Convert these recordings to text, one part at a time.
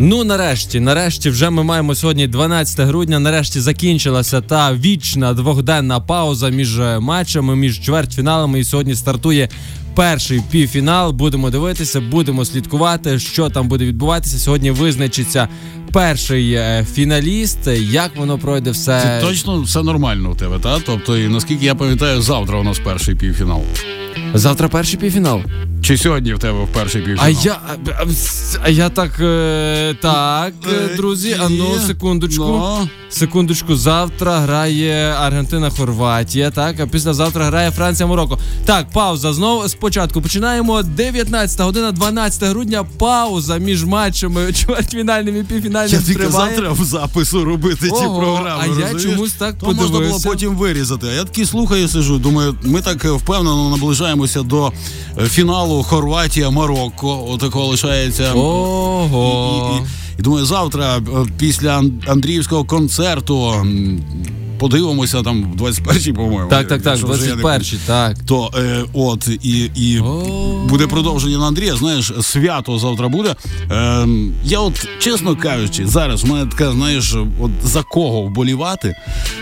Ну, нарешті, нарешті, вже ми маємо сьогодні 12 грудня. Нарешті закінчилася та вічна двохденна пауза між е, матчами, між чвертьфіналами. І сьогодні стартує перший півфінал. Будемо дивитися, будемо слідкувати, що там буде відбуватися. Сьогодні визначиться перший е, фіналіст. Як воно пройде все Це точно все нормально у тебе, та? Тобто, і наскільки я пам'ятаю, завтра у нас перший півфінал. завтра. Перший півфінал. Чи сьогодні в тебе в перший півфінал? А я, а, я так, е, так, е, друзі. А ну секундочку. Ну. Секундочку, завтра грає Аргентина, Хорватія, так, а післязавтра грає Франція, Марокко. Так, пауза. Знову спочатку починаємо 19 година, 12 грудня. Пауза між матчами чвертьфінальними і півфінальними. Я тільки завтра в запису робити ті програми. а я чомусь так То можна було потім вирізати. А я такий слухаю, сижу. Думаю, ми так е, впевнено наближаємося до е, Хорватія, Марокко. Отако лишається. Ого. І, і, і думаю, завтра е, після Андріївського концерту подивимося там в 21-й, по-моєму. Так, так, так, якщо вже я не 21 так. то е, от і, і буде продовження на Андрія. Знаєш, свято завтра буде. Е, я, от чесно кажучи, зараз в мене така, знаєш, от за кого вболівати,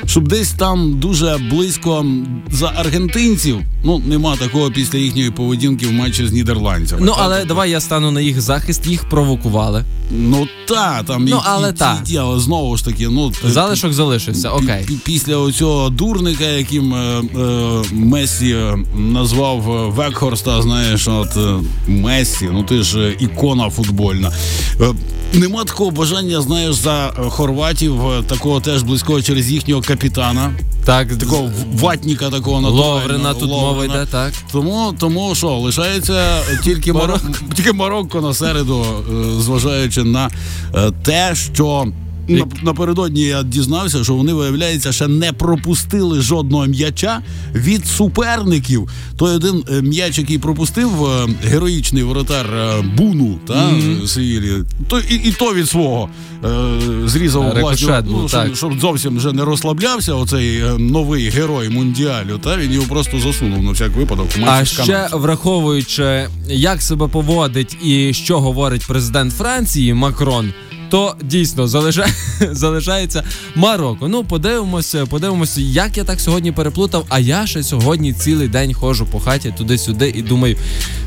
щоб десь там дуже близько за аргентинців. Ну нема такого після їхньої поведінки в матчі з нідерландцями. Ну, але тобто, давай я стану на їх захист, їх провокували. ну та там Ну, і, але і, та. ті, але знову ж таки, ну Залишок залишився, окей. Пі- Після оцього дурника, яким е, е, Месі е, назвав е, Векхорста, знаєш, от е, Месі, ну ти ж ікона футбольна. Е, нема такого бажання, знаєш, за хорватів, такого теж близького через їхнього капітана, Так, такого ватніка такого Ловрена натурального, тут мова йде, так. Тому, тому що лишається тільки Марокко, тільки Марокко на середу, зважаючи на те, що. На- Напередодні я дізнався, що вони, виявляється, ще не пропустили жодного м'яча від суперників. Той один е, м'яч, який пропустив е, героїчний воротар е, Буну та mm Севілі, то і, і то від свого е, зрізав власне, ну, щоб, щоб зовсім вже не розслаблявся. Оцей новий герой мундіалю. Та він його просто засунув на всяк випадок. А ще враховуючи, як себе поводить і що говорить президент Франції Макрон. То дійсно залишає, залишається Марокко. Ну, подивимося, подивимося, як я так сьогодні переплутав. А я ще сьогодні цілий день ходжу по хаті туди-сюди і думаю: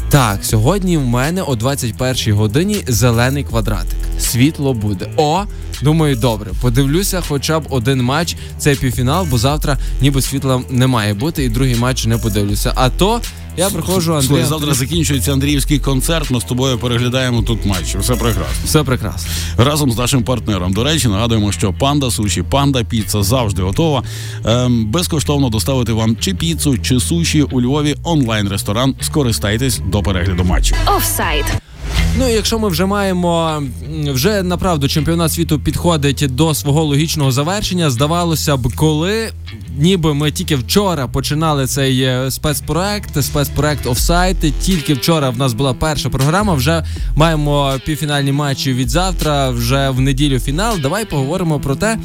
так, сьогодні в мене о 21-й годині зелений квадратик. Світло буде. О, думаю, добре. Подивлюся, хоча б один матч. Це півфінал, бо завтра ніби світла не має бути, і другий матч не подивлюся. А то я приходжу Андрій. Слухай, завтра закінчується Андріївський концерт. Ми з тобою переглядаємо тут матч. Все прекрасно. Все прекрасно. Разом з нашим партнером. До речі, нагадуємо, що панда суші, панда піца завжди готова. Ем, безкоштовно доставити вам чи піцу, чи суші у Львові онлайн-ресторан. Скористайтесь до перегляду матчу. Офсайд. Ну, і якщо ми вже маємо вже направду чемпіонат світу підходить до свого логічного завершення, здавалося б, коли ніби ми тільки вчора починали цей е, спецпроект, спецпроект офсайт. Тільки вчора в нас була перша програма. Вже маємо півфінальні матчі від завтра, вже в неділю фінал. Давай поговоримо про те.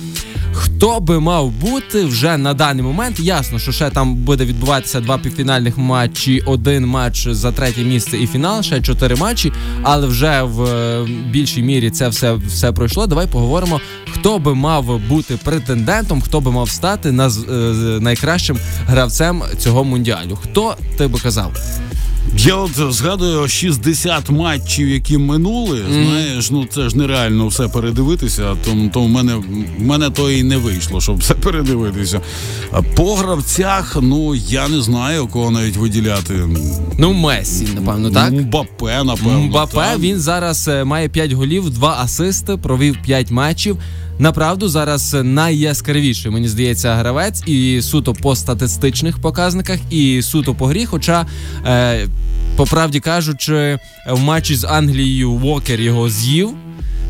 Хто би мав бути вже на даний момент? Ясно, що ще там буде відбуватися два півфінальних матчі, один матч за третє місце і фінал, ще чотири матчі. Але вже в е, більшій мірі це все, все пройшло. Давай поговоримо, хто би мав бути претендентом, хто би мав стати на найкращим гравцем цього мундіалю. Хто ти би казав? Я от згадую 60 матчів, які минули. Знаєш, ну це ж нереально все передивитися. Тому то в мене в мене то і не вийшло, щоб все передивитися. По гравцях, ну я не знаю, кого навіть виділяти. Ну, Месі, напевно, так. Мбапе, напевно. Мбапе так. він зараз е, має 5 голів, 2 асисти, провів 5 матчів. Направду зараз найяскравіший, мені здається, гравець і суто по статистичних показниках, і суто по грі. Хоча, е, по правді кажучи, в матчі з Англією Уокер його з'їв.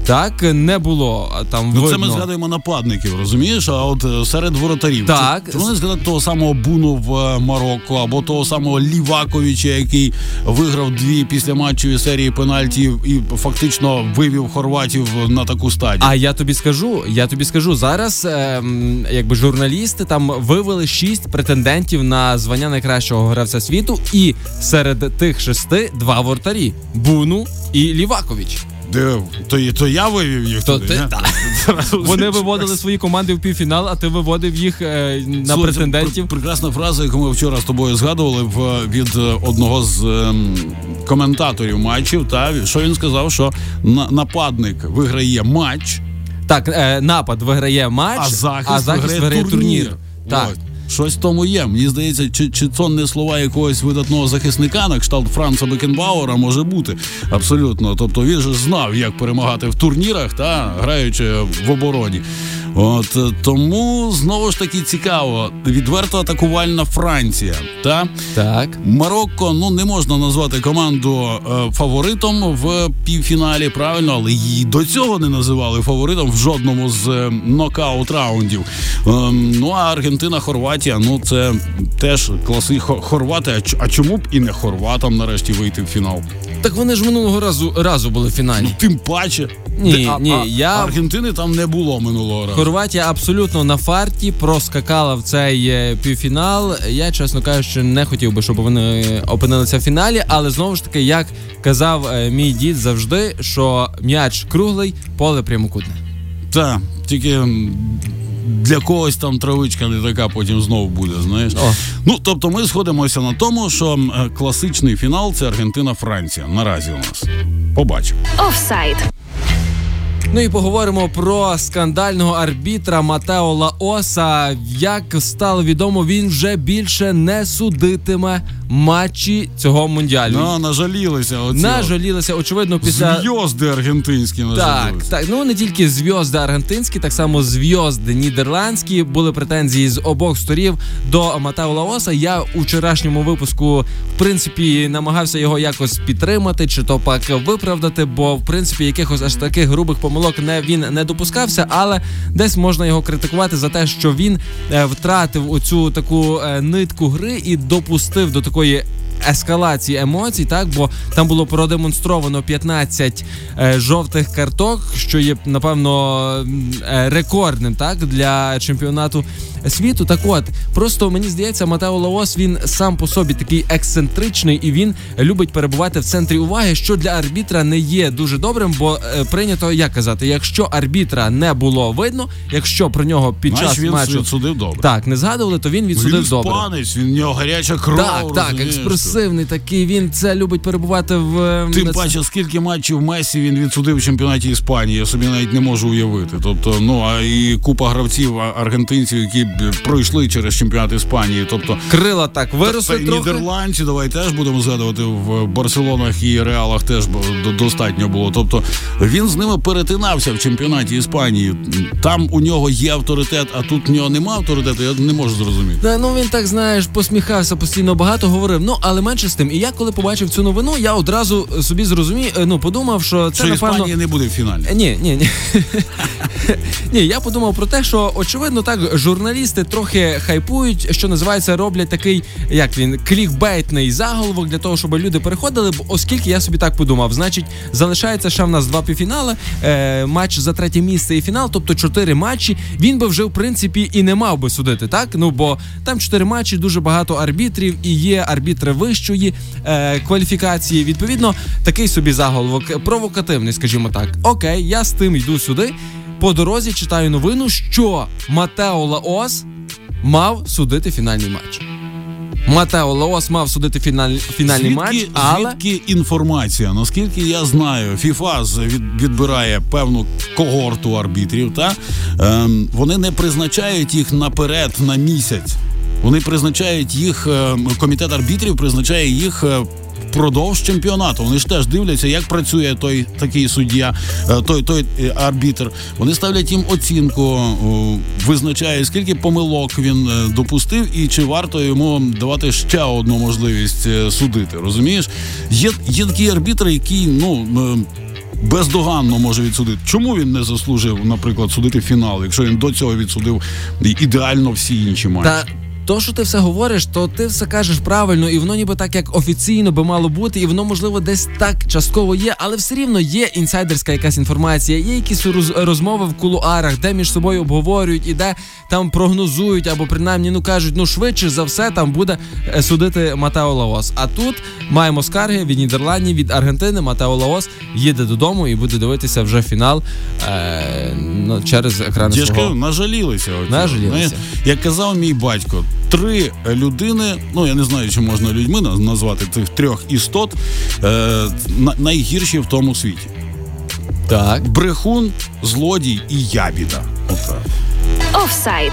Так не було там. Ну, видно. це ми згадуємо нападників, розумієш? А от е, серед воротарів. Так. Чи, чи вони згадати того самого Буну в е, Марокко, або того самого Ліваковича, який виграв дві післяматчеві серії пенальтів і фактично вивів хорватів на таку стадію. А я тобі скажу, я тобі скажу зараз, ем, якби журналісти там вивели шість претендентів на звання найкращого гравця світу, і серед тих шести два вортарі Буну і Лівакович. Де то, то я вивів їх То туди. ти- та. Вони виводили свої команди в півфінал, а ти виводив їх е, на Слухай, претендентів. пр- прекрасна фраза, яку ми вчора з тобою згадували в від е, одного з ем, коментаторів матчів. Та що він сказав, що на- нападник виграє матч, Так, е, напад виграє матч, а захист, а захист виграє, виграє турнір. турнір. Так. Щось в тому є. Мені здається, чи, чи це не слова якогось видатного захисника, на кшталт Франца Бекенбауера може бути абсолютно. Тобто він же знав, як перемагати в турнірах, та граючи в обороні. От е, тому знову ж таки цікаво. Відверто атакувальна Франція. Та Так. Марокко ну не можна назвати команду е, фаворитом в півфіналі, правильно, але її до цього не називали фаворитом в жодному з е, нокаут раундів. Ем, ну а Аргентина, Хорватія, ну це теж класи хорвати. А, ч- а чому б і не хорватам нарешті вийти в фінал? Так вони ж минулого разу разу були в фіналі. Тим паче, Ні, а, ні, а, я- Аргентини там не було минулого разу. Хорватія абсолютно на фарті проскакала в цей е, півфінал. Я, чесно кажучи, не хотів би, щоб вони опинилися в фіналі, але знову ж таки, як казав е, мій дід завжди, що м'яч круглий, поле прямокутне. Так, тільки для когось там травичка не така, потім знову буде. Знаєш. О. Ну тобто, ми сходимося на тому, що е, класичний фінал це Аргентина-Франція. Наразі у нас побачимо. Офсайд. Ну і поговоримо про скандального арбітра Матео Лаоса. Як стало відомо, він вже більше не судитиме матчі цього мундіалю. Ну, нажалілися. Оці Нажалілися, очевидно, після зв'язди аргентинські Так, нажалілися. так. Ну не тільки зв'язди аргентинські, так само зв'язди нідерландські. Були претензії з обох сторін до Матео Лаоса. Я у вчорашньому випуску, в принципі, намагався його якось підтримати, чи то пак виправдати, бо в принципі якихось аж таких грубих помилок не він не допускався, але десь можна його критикувати за те, що він е, втратив оцю таку е, нитку гри і допустив до такої ескалації емоцій, так? Бо там було продемонстровано 15 е, жовтих карток, що є напевно е, рекордним так для чемпіонату світу. Так от просто мені здається, Матео Лаос він сам по собі такий ексцентричний і він любить перебувати в центрі уваги, що для арбітра не є дуже добрим, бо е, прийнято як казати, якщо арбітра не було видно, якщо про нього під час він матчу відсудив добре. так не згадували, то він відсудив він добре. іспанець, він в нього гаряча кров. Так, так, експресивний такий. Він це любить перебувати в ем, Тим на- паче, скільки матчів Месі він відсудив в чемпіонаті Іспанії, я собі навіть не можу уявити. Тобто, ну а і купа гравців аргентинців, які пройшли через чемпіонат Іспанії. Тобто, крила так виросли трохи. нідерландці, давай теж будемо згадувати в Барселонах і Реалах теж достатньо було. Тобто він з ними перетинався в чемпіонаті Іспанії. Там у нього є авторитет, а тут в нього немає авторитету. Я не можу зрозуміти. Да, ну він так знаєш, посміхався постійно, багато говорив. Ну але менше з тим. І я коли побачив цю новину, я одразу собі зрозумів, е, ну подумав, що це Що напевно. Іспанія не буде в фіналі. Е, Ні, ні, ні. ні, я подумав про те, що очевидно так журналісти трохи хайпують, що називається, роблять такий, як він, клікбейтний заголовок для того, щоб люди переходили. Оскільки я собі так подумав, значить, залишається ще в нас два півфінали, е, матч за третє місце і фінал, тобто чотири матчі. Він би вже в принципі і не мав би судити, так? Ну бо там чотири матчі, дуже багато арбітрів, і є арбітри вищої е, кваліфікації. Відповідно, такий собі заголовок провокативний, скажімо так. Окей, я з тим йду сюди. По дорозі читаю новину, що Матео Лаос мав судити фінальний матч. Матео Лаос мав судити фіналь, фінальний звідки, матч, але звідки інформація? Наскільки я знаю, ФІФА від, відбирає певну когорту арбітрів, та ем, вони не призначають їх наперед на місяць. Вони призначають їх, ем, комітет арбітрів призначає їх. Е, Впродовж чемпіонату вони ж теж дивляться, як працює той такий суддя, е, той той е, арбітр. Вони ставлять їм оцінку, о, визначають, скільки помилок він е, допустив, і чи варто йому давати ще одну можливість е, судити. Розумієш? Є, є такі арбітри, які ну. е, бездоганно може відсудити. Чому він не заслужив, наприклад, судити фінал, якщо він до цього відсудив ідеально всі інші матчі? Та то, що ти все говориш, то ти все кажеш правильно, і воно ніби так як офіційно би мало бути, і воно можливо десь так частково є, але все рівно є інсайдерська якась інформація, є якісь роз- розмови в кулуарах, де між собою обговорюють і де там прогнозують, або принаймні ну кажуть, ну швидше за все там буде е, судити Матео Лаос. А тут маємо скарги від Нідерландів, від Аргентини. Матео Лаос їде додому і буде дивитися вже фінал е, через екрани кажу, нажалілися. Нажалілися. Як казав мій батько, три людини, ну я не знаю, чи можна людьми назвати цих трьох істот, е, найгірші в тому світі. Так. Брехун, злодій і ябіда. Офсайд.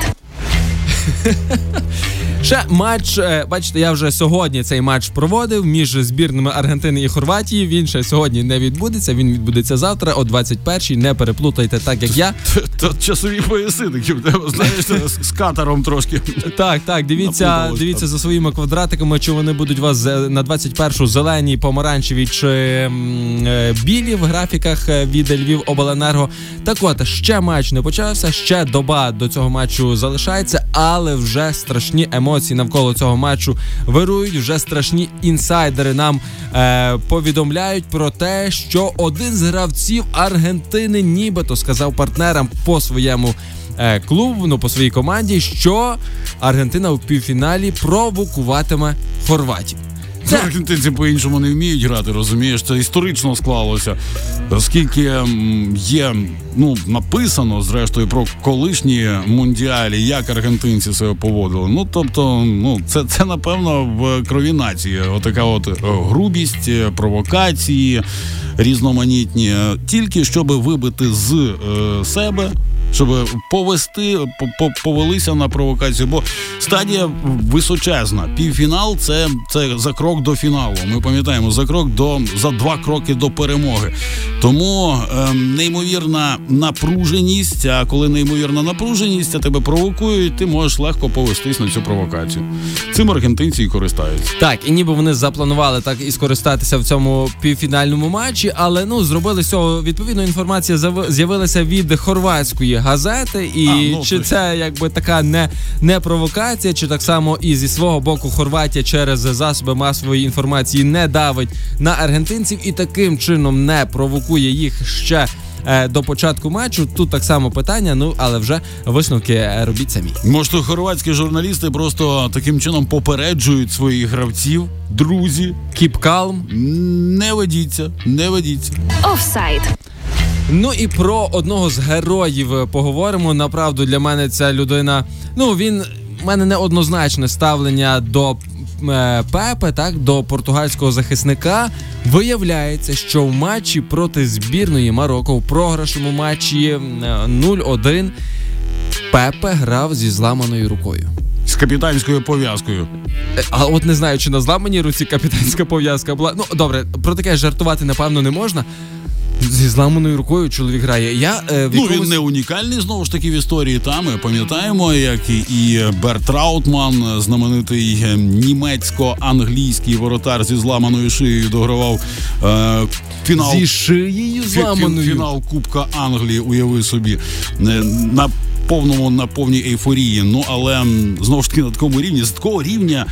Ще матч, е, бачите, я вже сьогодні цей матч проводив між збірними Аргентини і Хорватії. Він ще сьогодні не відбудеться. Він відбудеться завтра о 21-й. Не переплутайте так, як я. Та часові пояси такі знаєш, з- катером трошки. Так, так, дивіться, дивіться за своїми квадратиками, чи вони будуть у вас на 21-шу зелені, помаранчеві чи е, білі в графіках е, від Львів Обленерго. Так от ще матч не почався, ще доба до цього матчу залишається, але вже страшні емоції навколо цього матчу вирують. Вже страшні інсайдери нам е, повідомляють про те, що один з гравців Аргентини, нібито сказав партнерам по своєму е, клубу, ну по своїй команді, що Аргентина у півфіналі провокуватиме Хорватів. Це аргентинці по-іншому не вміють грати, розумієш? Це історично склалося. Оскільки є ну, написано, зрештою, про колишні мундіалі, як аргентинці себе поводили. Ну, тобто, ну, це, це напевно в крові нації. Отака от е, грубість, е, провокації різноманітні, тільки щоб вибити з е, себе. Щоб повести, по- по- повелися на провокацію, бо стадія височезна. Півфінал це, це за крок до фіналу. Ми пам'ятаємо за крок до за два кроки до перемоги. Тому ем, неймовірна напруженість. А коли неймовірна напруженість, а тебе провокують, ти можеш легко повестись на цю провокацію. Цим аргентинці і користаються. Так, і ніби вони запланували так і скористатися в цьому півфінальному матчі, але ну зробили з цього відповідно інформація з'явилася від хорватської газети. І А, ну, чи то- це якби така не, не провокація, чи так само і зі свого боку Хорватія через засоби масової інформації не давить на аргентинців і таким чином не провокує їх ще. е, До початку матчу тут так само питання, ну але вже висновки е, робіть самі. Може, хорватські журналісти просто таким чином попереджують своїх гравців, друзі. Keep calm. Не ведіться, не ведіться. Офсайд. Ну і про одного з героїв е, поговоримо. Направду для мене ця людина. Ну він в мене неоднозначне ставлення до е, Пепе, так до португальського захисника. Виявляється, що в матчі проти збірної Марокко в програшному матчі е, 0-1 Пепе грав зі зламаною рукою. З капітанською пов'язкою. Е, А от не знаю, чи на зламаній руці капітанська пов'язка була. Ну добре, про таке жартувати напевно не можна. Зі зламаною рукою чоловік грає. Я е, в Ну він не унікальний знову ж таки в історії. Та ми пам'ятаємо, як і- і Берт Траутман, знаменитий е, німецько-англійський воротар зі зламаною шиєю, догравав е, фінал Зі шиєю зламаною. фінал Кубка Англії. Уяви собі е, на повному на повній ейфорії. Ну але знову ж таки на такому рівні з такого рівня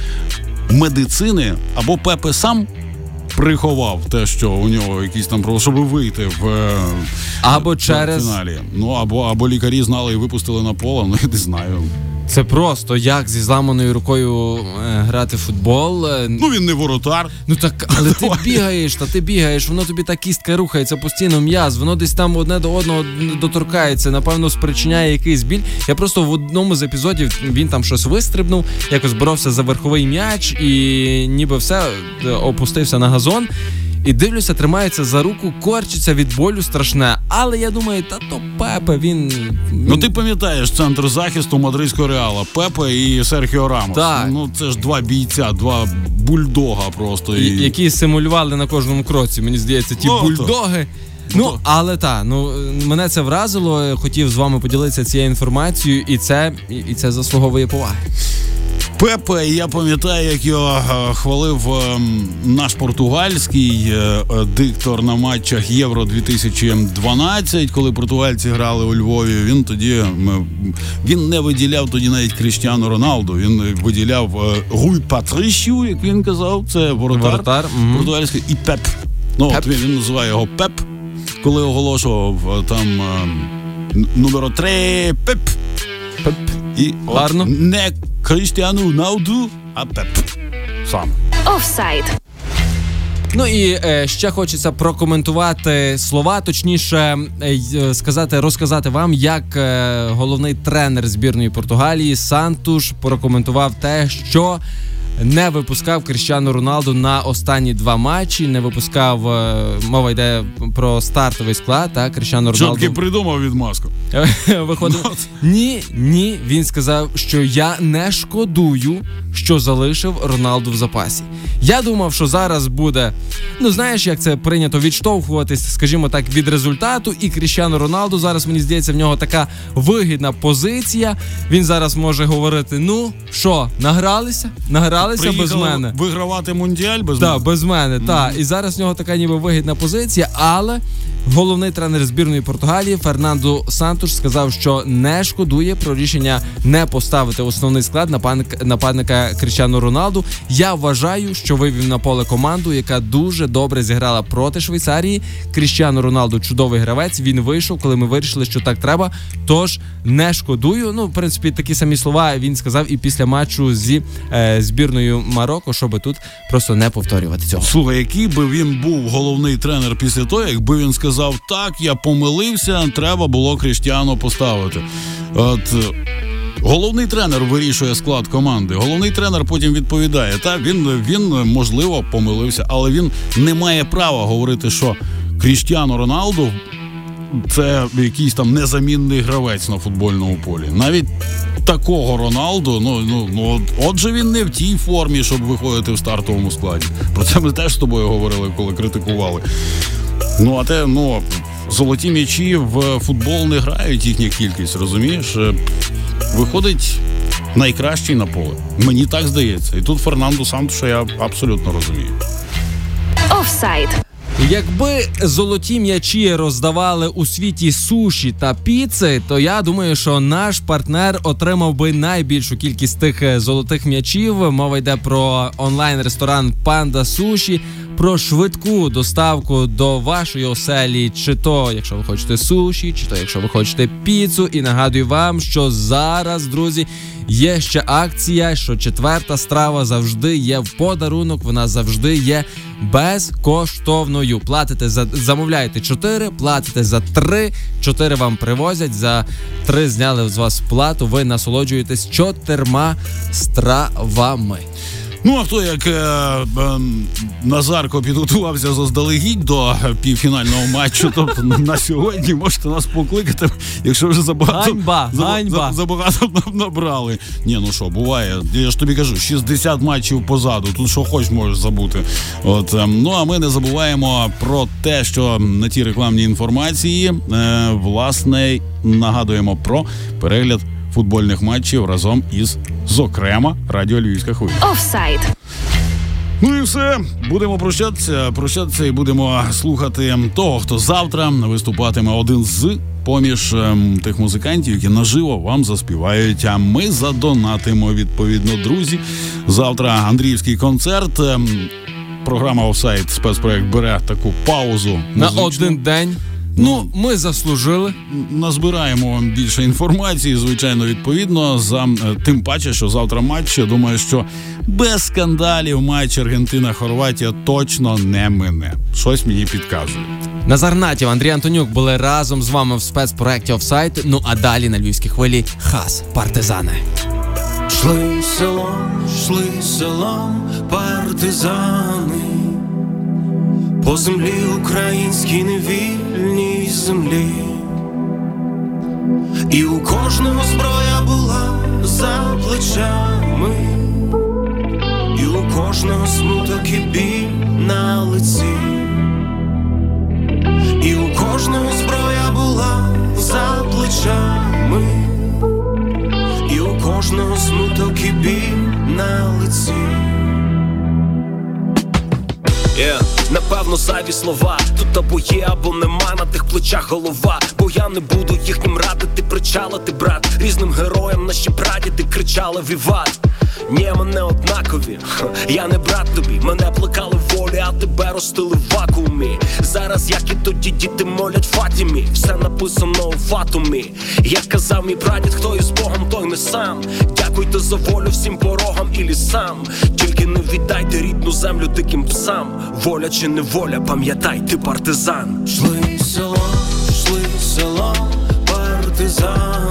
медицини або Пепе сам. Приховав те, що у нього якісь там про щоб вийти в е, Або в через фіналі. Ну або або лікарі знали і випустили на поле. Ну я не знаю. Це просто як зі зламаною рукою е, грати в футбол. е, Ну він не воротар. Ну так, але ти бігаєш, та ти бігаєш, воно тобі та кістка рухається постійно м'яз, воно десь там одне до одного доторкається, напевно, спричиняє якийсь біль. Я просто в одному з епізодів він там щось вистрибнув, якось боровся за верховий м'яч і ніби все е, опустився на газон. І дивлюся, тримається за руку, корчиться від болю страшне. Але я думаю, та то Пепе, він. Ну ти пам'ятаєш центр захисту мадридського реала Пепе і Серхіо Рамос. Так. Ну це ж два бійця, два бульдога просто. І... І- які симулювали на кожному кроці. Мені здається, ті Ну, то. бульдоги. Ну, але так, ну мене це вразило. Хотів з вами поділитися цією інформацією, і це і це заслуговує поваги. Пепе, я пам'ятаю, як його е, хвалив е, наш португальський е, диктор на матчах Євро 2012, коли португальці грали у Львові. Він тоді він не виділяв тоді навіть Кріштіану Роналду. Він виділяв Гуй Патрищу, як він казав. Це воротар, воротар. португальський і Пеп. Ну Пеп. от він, він називає його Пеп, коли оголошував там номер 3 Пеп. Пеп. І Гарно. не Крістіану Науду, а Пеп. Сам. Офсайд. Ну і е, ще хочеться прокоментувати слова, точніше е, е, сказати, розказати вам, як е, головний тренер збірної Португалії Сантуш прокоментував те, що не випускав Кріщану Роналду на останні два матчі. Не випускав е, мова йде про стартовий склад. Так, Кріщану Роналду Чотки придумав відмазку. Виходив ну, ні, ні. Він сказав, що я не шкодую, що залишив Роналду в запасі. Я думав, що зараз буде. Ну знаєш, як це прийнято відштовхуватись, скажімо так, від результату. І Кріщану Роналду зараз мені здається, в нього така вигідна позиція. Він зараз може говорити: ну що, награлися? Награлися гралися без мене. Вигравати мундіаль без мене? Так, без мене. Mm-hmm. Так. І зараз в нього така ніби вигідна позиція, але головний тренер збірної Португалії Фернандо Сантуш сказав, що не шкодує про рішення не поставити основний склад нападника, Кричану Роналду. Я вважаю, що вивів на поле команду, яка дуже добре зіграла проти Швейцарії. Кріщану Роналду чудовий гравець. Він вийшов, коли ми вирішили, що так треба. Тож не шкодую. Ну, в принципі, такі самі слова він сказав і після матчу зі е, збірною Марокко, щоб тут просто не повторювати цього. Слухай, який би він був головний тренер після того, якби він сказав сказав, так, я помилився, треба було Кріштіану поставити. От Головний тренер вирішує склад команди. Головний тренер потім відповідає. Так, він він можливо помилився, але він не має права говорити, що Кріштіану Роналду це якийсь там незамінний гравець на футбольному полі. Навіть такого Роналду, ну ну ну отже, він не в тій формі, щоб виходити в стартовому складі. Про це ми теж з тобою говорили, коли критикували. Ну, а те, ну, золоті м'ячі в футбол не грають їхня кількість, розумієш? Е, виходить найкращий на поле. Мені так здається. І тут Фернандо Сантуша я абсолютно розумію. Офсайд. Якби золоті м'ячі роздавали у світі суші та піци, то я думаю, що наш партнер отримав би найбільшу кількість тих е, золотих м'ячів. Мова йде про онлайн-ресторан Панда Суші про швидку доставку до вашої оселі, чи то, якщо ви хочете суші, чи то якщо ви хочете піцу. І нагадую вам, що зараз, друзі, є ще акція, що четверта страва завжди є в подарунок. Вона завжди є безкоштовною. Платите за замовляєте 4, платите за 3, 4 вам привозять. За 3 зняли з вас плату. Ви насолоджуєтесь чотирма стравами. Ну а хто як е, е, Назарко підготувався заздалегідь до півфінального матчу, то на сьогодні можете нас покликати, якщо вже забагато ганьба, за, ганьба. За, забагато набрали. Ні, ну що, буває. Я ж тобі кажу, 60 матчів позаду. Тут що хоч можеш забути. От е, ну а ми не забуваємо про те, що на тій рекламній інформації е, власне нагадуємо про перегляд футбольних матчів разом із, зокрема, радіо Львівська хвиля. Офсайд. Ну і все, будемо прощатися. Прощатися і будемо слухати того, хто завтра виступатиме один з поміж ем, тих музикантів, які наживо вам заспівають. А ми задонатимо відповідно, друзі. Завтра Андріївський концерт. Ем, програма офсайт спецпроект бере таку паузу на один день. Ну, ми заслужили. Назбираємо вам більше інформації, звичайно, відповідно. За е, тим паче, що завтра матч. Я думаю, що без скандалів матч Аргентина-Хорватія точно не мине. Щось мені підказує. Назар Натів, Андрій Антонюк були разом з вами в спецпроекті офсайт. Ну а далі на львівській хвилі хас партизани. Шли селом, шли селом партизани по землі українській землі, і у кожного зброя була за плечами, і у кожного смуток і біль на лиці, і у кожного зброя була за плечами, і у кожного смуток і біль на лиці. Yeah. Напевно, зайві слова тут або є, або нема на тих плечах голова. Бо я не буду їхнім радити, причалити, брат. Різним героям наші прадіди кричали віват. Ні, мене однакові, я не брат тобі, мене плекали волі, а тебе ростили в вакуумі. Зараз, як і тоді діти молять Фатімі, все написано у фатумі. Як казав мій прадід, хто із Богом, той не сам. Дякуйте за волю всім порогам і лісам. Тільки не віддайте рідну землю диким псам. Воля чи не воля, пам'ятай, ти партизан. Шли село, шли село, партизани.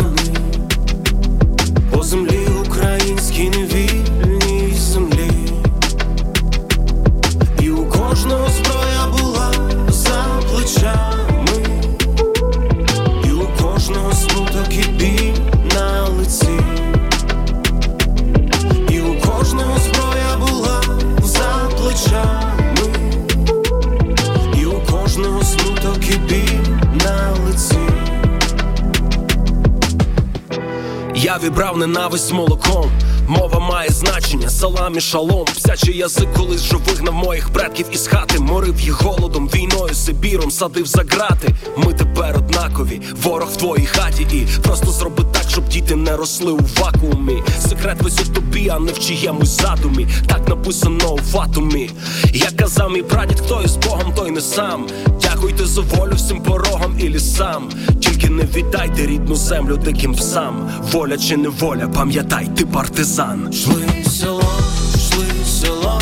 Я вібрав ненависть молоком. Мова має значення, салам і шалом. Псячий язик колись же вигнав моїх предків із хати, морив їх голодом, війною, Сибіром, садив за грати. Ми тепер однакові, ворог в твоїй хаті, і просто зроби так, щоб діти не росли у вакуумі. Секрет весь у тобі, а не в чиємусь задумі. Так написано у фатумі. Як казав мій прадід, хто із Богом, той не сам. Дякуйте за волю всім порогам і лісам. Тільки не віддайте рідну землю диким псам. Воля чи не воля, пам'ятай, ти партизан. Шли село, шли село,